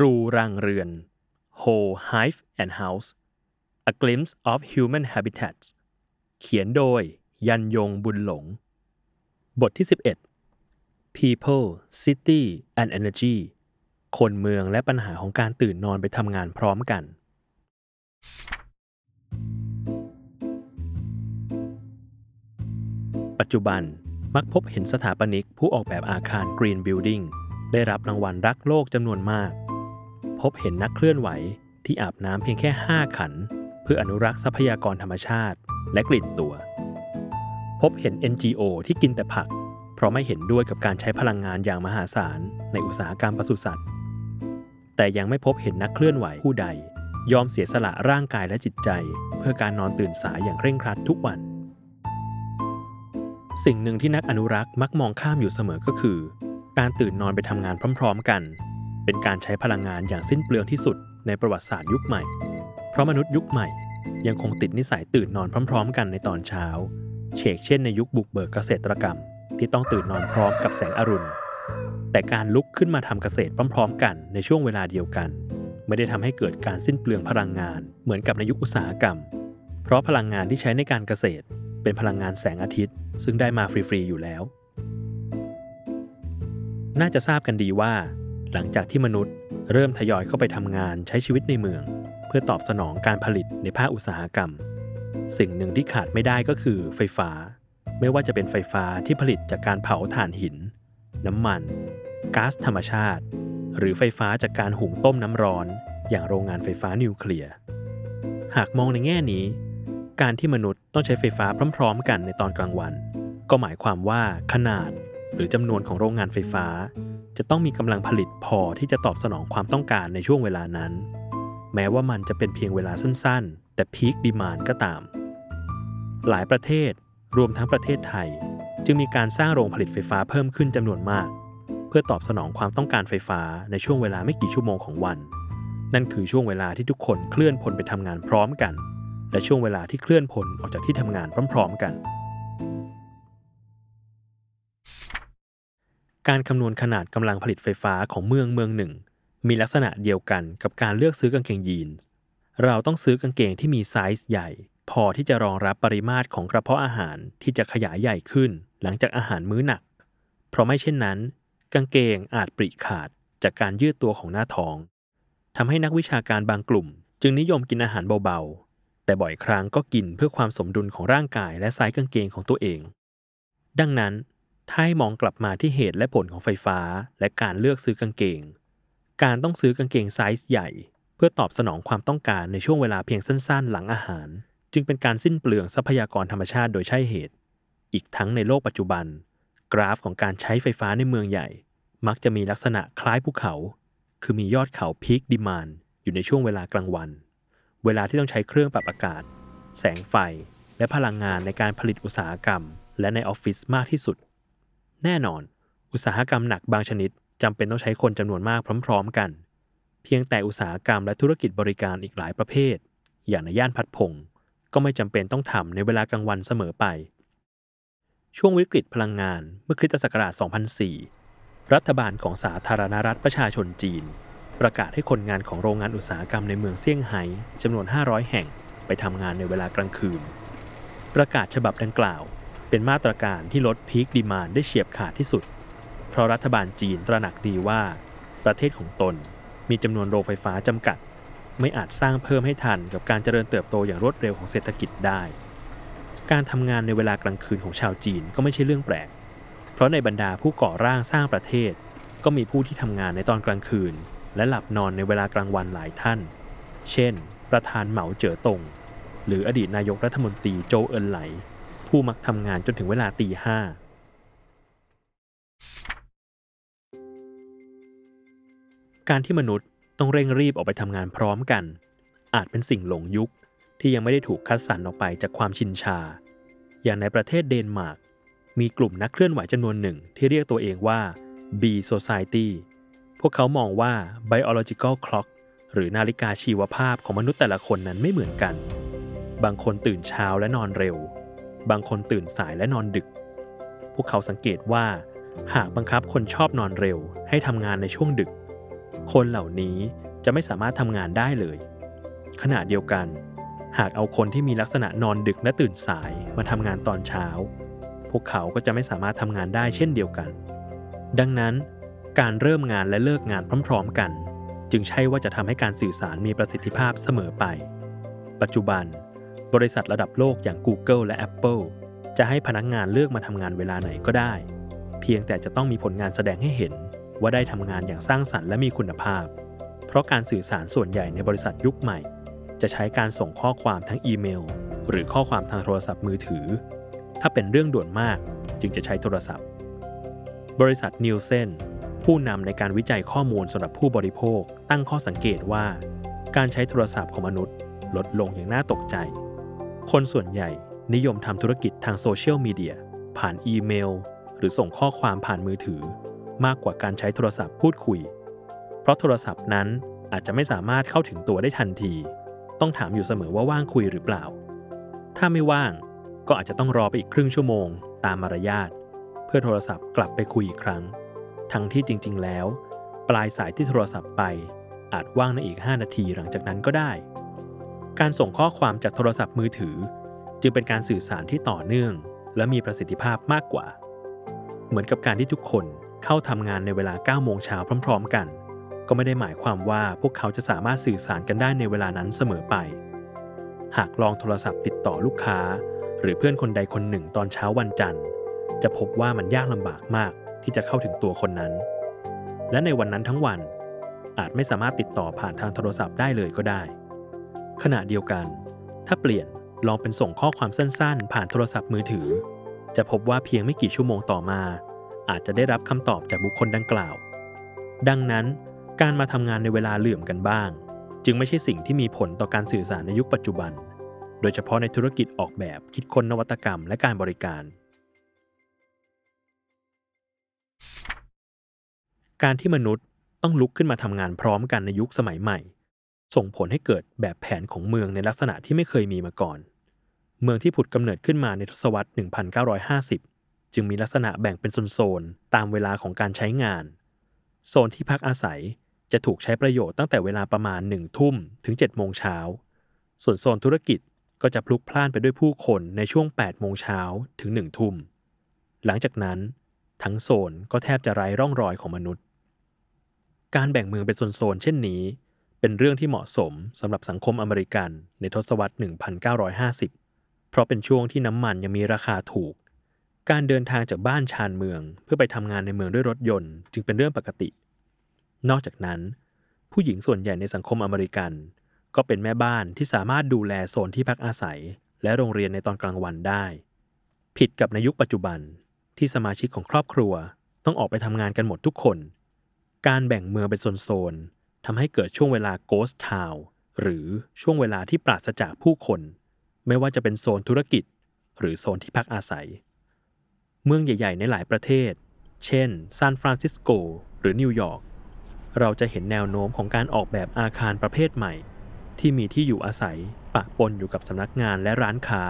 รูรังเรือน Whole Hive and House A Glimpse of Human Habitats เขียนโดยยันยงบุญหลง บทที่ 11 People City and Energy คนเมืองและปัญหาของการตื่นนอนไปทำงานพร้อมกัน ปัจจุบันมักพบเห็นสถาปนิกผู้ออกแบบอาคาร Green Building ได้รับรางวัลรักโลกจำนวนมาก พบเห็นนักเคลื่อนไหวที่อาบน้ำเพียงแค่ 5 ขัน เพื่ออนุรักษ์ทรัพยากรธรรมชาติ และกลิ่นตัว พบเห็น NGO ที่กินแต่ผัก เพราะไม่เห็นด้วยกับการใช้พลังงานอย่างมหาศาลในอุตสาหกรรมปศุสัตว์ แต่ยังไม่พบเห็นนักเคลื่อนไหวผู้ใด ยอมเสียสละร่างกายและจิตใจ เพื่อการนอนตื่นสายอย่างเคร่งครัดทุกวัน สิ่งหนึ่งที่นักอนุรักษ์มักมองข้ามอยู่เสมอก็คือ การตื่นนอนไปทำงานพร้อม ๆ กัน เป็นการใช้พลังงานอย่างสิ้นเปลืองที่สุดในประวัติศาสตร์ยุคใหม่ เพราะมนุษย์ยุคใหม่ ยังคงติดนิสัยตื่นนอนพร้อม ๆ กันในตอนเช้า เชกเช่นในยุคบุกเบิกเกษตรกรรม ที่ต้องตื่นนอนพร้อมกับแสงอรุณ แต่การลุกขึ้นมาทำเกษตรพร้อม ๆ กันในช่วงเวลาเดียวกัน ไม่ได้ทำให้เกิดการสิ้นเปลืองพลังงานเหมือนกับในยุคอุตสาหกรรม เพราะพลังงานที่ใช้ในการเกษตร เป็นพลังงานแสงอาทิตย์ ซึ่งได้มาฟรีๆอยู่แล้ว น่าจะทราบกันดีว่า หลังจากที่มนุษย์เริ่มทยอยเข้าไปทำงานใช้ชีวิตในเมือง เพื่อตอบสนองการผลิตในภาคอุตสาหกรรม สิ่งหนึ่งที่ขาดไม่ได้ก็คือไฟฟ้า ไม่ว่าจะเป็นไฟฟ้าที่ผลิตจากการเผาถ่านหิน น้ำมันก๊าซธรรมชาติ หรือไฟฟ้าจากการหุงต้มน้ำร้อน อย่างโรงงานไฟฟ้านิวเคลียร์หากมองในแง่นี้ การที่มนุษย์ต้องใช้ไฟฟ้าพร้อม ๆ กันในตอนกลางวัน ก็หมายความว่าขนาดหรือจำนวนของโรงงานไฟฟ้า จะต้องมีกำลังผลิตพอที่จะตอบสนองความต้องการในช่วงเวลานั้น แม้ว่ามันจะเป็นเพียงเวลาสั้นๆ แต่พีคดีมานก็ตาม หลายประเทศรวมทั้งประเทศไทย จึงมีการสร้างโรงผลิตไฟฟ้าเพิ่มขึ้นจำนวนมาก เพื่อตอบสนองความต้องการไฟฟ้าในช่วงเวลาไม่กี่ชั่วโมงของวัน นั่นคือช่วงเวลาที่ทุกคนเคลื่อนพลไปทำงานพร้อมกัน และช่วงเวลาที่เคลื่อนพลออกจากที่ทำงานพร้อม ๆ กัน การคำนวณขนาดกำลังผลิตไฟฟ้าของเมืองเมืองหนึ่ง มีลักษณะเดียวกันกับการเลือกซื้อกางเกงยีนเราต้องซื้อกางเกงที่มีไซส์ใหญ่ พอที่จะรองรับปริมาตรของกระเพาะอาหารที่จะขยายใหญ่ขึ้น หลังจากอาหารมื้อหนัก เพราะไม่เช่นนั้น กางเกงอาจปริขาดจากการยืดตัวของหน้าท้องทำให้นักวิชาการบางกลุ่ม จึงนิยมกินอาหารเบาๆ แต่บ่อยครั้งก็กินเพื่อความสมดุลของร่างกายและไซส์กางเกงของตัวเอง ดังนั้น ถ้าให้มองกลับมาที่เหตุและผลของไฟฟ้า และการเลือกซื้อกางเกง การต้องซื้อกางเกงไซส์ใหญ่ เพื่อตอบสนองความต้องการในช่วงเวลาเพียงสั้น ๆ หลังอาหาร จึงเป็นการสิ้นเปลืองทรัพยากรธรรมชาติโดยใช่เหตุ อีกทั้งในโลกปัจจุบัน กราฟของการใช้ไฟฟ้าในเมืองใหญ่ มักจะมีลักษณะคล้ายภูเขา คือมียอดเขาพีคดิมานอยู่ในช่วงเวลากลางวัน เวลาที่ต้องใช้เครื่องปรับอากาศ แสงไฟ และพลังงานในการผลิตอุตสาหกรรม และในออฟฟิศมากที่สุด แน่นอน อุตสาหกรรมหนักบางชนิดจำเป็นต้องใช้คนจำนวนมากพร้อม ๆ กัน เพียงแต่อุตสาหกรรมและธุรกิจบริการอีกหลายประเภท อย่างในย่านพัดพงก็ไม่จำเป็นต้องทำในเวลากลางวันเสมอไป ช่วงวิกฤตพลังงานเมื่อคริสตศักราช 2004 รัฐบาลของสาธารณรัฐประชาชนจีน ประกาศให้คนงานของโรงงานอุตสาหกรรมในเมืองเซี่ยงไฮ้จำนวน 500 แห่งไปทำงานในเวลากลางคืน ประกาศฉบับดังกล่าว เป็นมาตรการที่ลดพีคดีมานได้เฉียบขาดที่สุด เพราะรัฐบาลจีนตระหนักดีว่า ประเทศของตนมีจำนวนโรงไฟฟ้าจำกัด ไม่อาจสร้างเพิ่มให้ทันกับการเจริญเติบโตอย่างรวดเร็วของเศรษฐกิจได้ การทำงานในเวลากลางคืนของชาวจีนก็ไม่ใช่เรื่องแปลก เพราะในบรรดาผู้ก่อร่างสร้างประเทศ ก็มีผู้ที่ทำงานในตอนกลางคืน และหลับนอนในเวลากลางวันหลายท่าน เช่น ประธานเหมาเจ๋อตงหรืออดีตนายกรัฐมนตรีโจเอินไหล ผู้มักทำงานจนถึงเวลาตีห้าการที่มนุษย์ต้องเร่งรีบออกไปทำงานพร้อมกัน อาจเป็นสิ่งหลงยุคที่ยังไม่ได้ถูกคัดสรรออกไปจากความชินชา อย่างในประเทศเดนมาร์กมีกลุ่มนักเคลื่อนไหวจำนวนหนึ่งที่เรียกตัวเองว่า B Society พวกเขามองว่า biological clock หรือนาฬิกาชีวภาพของมนุษย์แต่ละคนนั้นไม่เหมือนกัน บางคนตื่นเช้าและนอนเร็ว บางคนตื่นสายและนอนดึก พวกเขาสังเกตว่า หากบังคับคนชอบนอนเร็วให้ทำงานในช่วงดึก คนเหล่านี้จะไม่สามารถทำงานได้เลย ขณะเดียวกัน หากเอาคนที่มีลักษณะนอนดึกและตื่นสายมาทำงานตอนเช้า พวกเขาก็จะไม่สามารถทำงานได้เช่นเดียวกัน ดังนั้น การเริ่มงานและเลิกงานพร้อม ๆ กัน จึงใช่ว่าจะทำให้การสื่อสารมีประสิทธิภาพเสมอไป ปัจจุบัน บริษัทระดับโลกอย่าง Google และ Apple จะให้พนักงานเลือกมาทำงานเวลาไหนก็ได้ เพียงแต่จะต้องมีผลงานแสดงให้เห็นว่าได้ทำงานอย่างสร้างสรรค์และมีคุณภาพ เพราะการสื่อสารส่วนใหญ่ในบริษัทยุคใหม่ จะใช้การส่งข้อความทั้งอีเมล หรือข้อความทางโทรศัพท์มือถือ ถ้าเป็นเรื่องด่วนมากจึงจะใช้โทรศัพท์ บริษัทนิวเซนผู้นำในการวิจัยข้อมูลสำหรับผู้บริโภคตั้งข้อสังเกตว่า การใช้โทรศัพท์ของมนุษย์ ลดลงอย่างน่าตกใจ คนส่วนใหญ่นิยมทำธุรกิจทางโซเชียลมีเดียผ่านอีเมล หรือส่งข้อความผ่านมือถือ มากกว่าการใช้โทรศัพท์พูดคุย เพราะโทรศัพท์นั้นอาจจะไม่สามารถเข้าถึงตัวได้ทันที ต้องถามอยู่เสมอว่าว่างคุยหรือเปล่า ถ้าไม่ว่างก็อาจจะต้องรอไปอีกครึ่งชั่วโมง ตามมารยาท เพื่อโทรศัพท์กลับไปคุยอีกครั้ง ทั้งที่จริง ๆ แล้ว ปลายสายที่โทรศัพท์ไป อาจว่างในอีก 5 นาทีหลังจากนั้นก็ได้ การส่งข้อความจากโทรศัพท์มือถือ จึงเป็นการสื่อสารที่ต่อเนื่อง และมีประสิทธิภาพมากกว่า เหมือนกับการที่ทุกคนเข้าทำงานในเวลา9โมงเช้าพร้อม ๆ กัน ก็ไม่ได้หมายความว่าพวกเขาจะสามารถสื่อสารกันได้ในเวลานั้นเสมอไป หากลองโทรศัพท์ติดต่อลูกค้า หรือเพื่อนคนใดคนหนึ่งตอนเช้าวันจันทร์ จะพบว่ามันยากลำบากมากที่จะเข้าถึงตัวคนนั้น และในวันนั้นทั้งวันอาจไม่สามารถติดต่อผ่านทางโทรศัพท์ได้เลยก็ได้ ขณะเดียวกัน ถ้าเปลี่ยนลองเป็นส่งข้อความสั้นๆ ผ่านโทรศัพท์มือถือ จะพบว่าเพียงไม่กี่ชั่วโมงต่อมา อาจจะได้รับคำตอบจากบุคคลดังกล่าว ดังนั้นการมาทำงานในเวลาเหลื่อมกันบ้าง จึงไม่ใช่สิ่งที่มีผลต่อการสื่อสารในยุคปัจจุบัน โดยเฉพาะในธุรกิจออกแบบคิดค้นนวัตกรรมและการบริการ การที่มนุษย์ต้องลุกขึ้นมาทำงานพร้อมกันในยุคสมัยใหม่ ส่งผลให้เกิดแบบแผนของเมืองในลักษณะที่ไม่เคยมีมาก่อน เมืองที่ผุดกำเนิดขึ้นมาในทศวรรษ 1950 จึงมีลักษณะแบ่งเป็นโซนๆ ตามเวลาของการใช้งาน โซนที่พักอาศัยจะถูกใช้ประโยชน์ตั้งแต่เวลาประมาณ 1 ทุ่มถึง 7 โมงเช้า ส่วนโซนธุรกิจก็จะพลุกพล่านไปด้วยผู้คนในช่วง 8 โมงเช้าถึง 1 ทุ่ม หลังจากนั้น ทั้งโซนก็แทบจะไร้ร่องรอยของมนุษย์ การแบ่งเมืองเป็นโซนๆเช่นนี้ เป็นเรื่องที่เหมาะสมสำหรับสังคมอเมริกันในทศวรรษ 1950 เพราะเป็นช่วงที่น้ำมันยังมีราคาถูก การเดินทางจากบ้านชานเมือง เพื่อไปทำงานในเมืองด้วยรถยนต์ จึงเป็นเรื่องปกติ นอกจากนั้น ผู้หญิงส่วนใหญ่ในสังคมอเมริกัน ก็เป็นแม่บ้านที่สามารถดูแลโซนที่พักอาศัย และโรงเรียนในตอนกลางวันได้ ผิดกับในยุคปัจจุบันที่สมาชิกของครอบครัว ต้องออกไปทำงานกันหมดทุกคน การแบ่งเมืองเป็นโซนๆ ทำให้เกิดช่วงเวลา Ghost Town หรือช่วงเวลาที่ปราศจากผู้คน ไม่ว่าจะเป็นโซนธุรกิจ หรือโซนที่พักอาศัย เมืองใหญ่ ๆ ในหลายประเทศ เช่นซานฟรานซิสโกหรือนิวยอร์กเราจะเห็นแนวโน้มของการออกแบบอาคารประเภทใหม่ ที่มีที่อยู่อาศัยปะปนอยู่กับสำนักงานและร้านค้า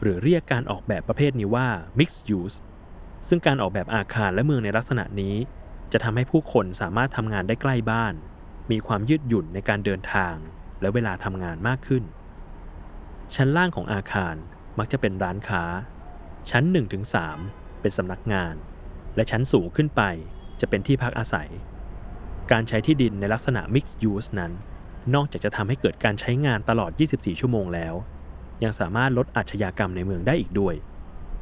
หรือเรียกการออกแบบประเภทนี้ว่า mixed use ซึ่งการออกแบบอาคารและเมืองในลักษณะนี้ จะทำให้ผู้คนสามารถทำงานได้ใกล้บ้าน มีความยืดหยุ่นในการเดินทาง และเวลาทำงานมากขึ้น ชั้นล่างของอาคารมักจะเป็นร้านค้า ชั้น 1-3 เป็นสำนักงาน และชั้นสูงขึ้นไปจะเป็นที่พักอาศัย การใช้ที่ดินในลักษณะ mixed use นั้น นอกจากจะทำให้เกิดการใช้งานตลอด 24 ชั่วโมงแล้ว ยังสามารถลดอาชญากรรมในเมืองได้อีกด้วย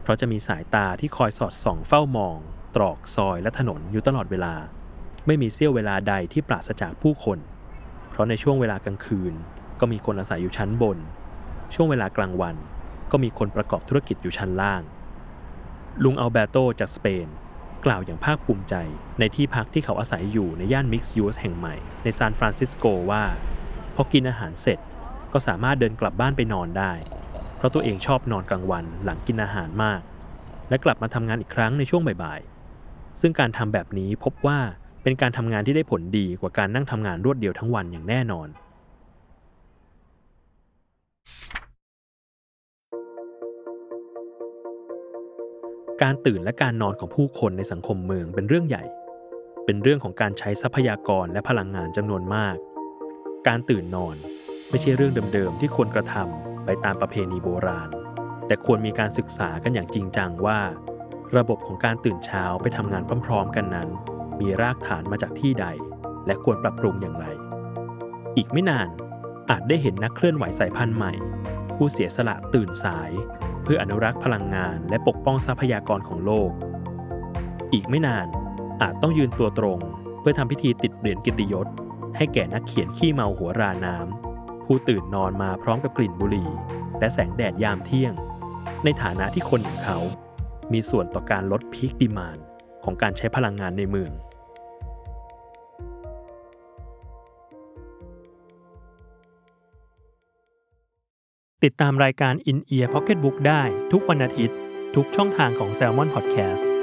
เพราะจะมีสายตาที่คอยสอดส่องเฝ้ามอง ตรอกซอยและถนนอยู่ตลอดเวลา ไม่มีเสี้ยวเวลาใดที่ปราศจากผู้คน เพราะในช่วงเวลากลางคืน ก็มีคนอาศัยอยู่ชั้นบน ช่วงเวลากลางวัน ก็มีคนประกอบธุรกิจอยู่ชั้นล่าง ลุงอัลเบโตจากสเปน กล่าวอย่างภาคภูมิใจในที่พักที่เขาอาศัยอยู่ในย่าน mixed-use แห่งใหม่ในซานฟรานซิสโกว่า พอกินอาหารเสร็จก็สามารถเดินกลับบ้านไปนอนได้ เพราะตัวเองชอบนอนกลางวันหลังกินอาหารมาก และกลับมาทำงานอีกครั้งในช่วงบ่ายๆซึ่งการทำแบบนี้พบว่า เป็นการทำงานที่ได้ผลดีกว่าการนั่งทำงานรวดเดียวทั้งวันอย่างแน่นอน การตื่นและการนอนของผู้คนในสังคมเมืองเป็นเรื่องใหญ่ เป็นเรื่องของการใช้ทรัพยากรและพลังงานจำนวนมาก การตื่นนอนไม่ใช่เรื่องเดิมๆที่ควรกระทำไปตามประเพณีโบราณ แต่ควรมีการศึกษากันอย่างจริงจังว่า ระบบของการตื่นเช้าไปทำงานพร้อม ๆ กันนั้น มีรากฐานมาจากที่ใด และควรปรับปรุงอย่างไร อีกไม่นานอาจได้เห็นนักเคลื่อนไหวสายพันธุ์ใหม่ ผู้เสียสละตื่นสาย เพื่ออนุรักษ์พลังงานและปกป้องทรัพยากรของโลก อีกไม่นานอาจต้องยืนตัวตรง เพื่อทำพิธีติดเหรียญกิติยศ ให้แก่นักเขียนขี้เมาหัวราน้ำผู้ตื่นนอนมาพร้อมกับกลิ่นบุหรี่ และแสงแดดยามเที่ยง ในฐานะที่คนอย่างเขา มีส่วนต่อการลดพีคดีมาน ของการใช้พลังงานในเมือง ติดตามรายการ In Ear Pocketbook ได้ทุกวันอาทิตย์ ทุกช่องทางของ Salmon Podcast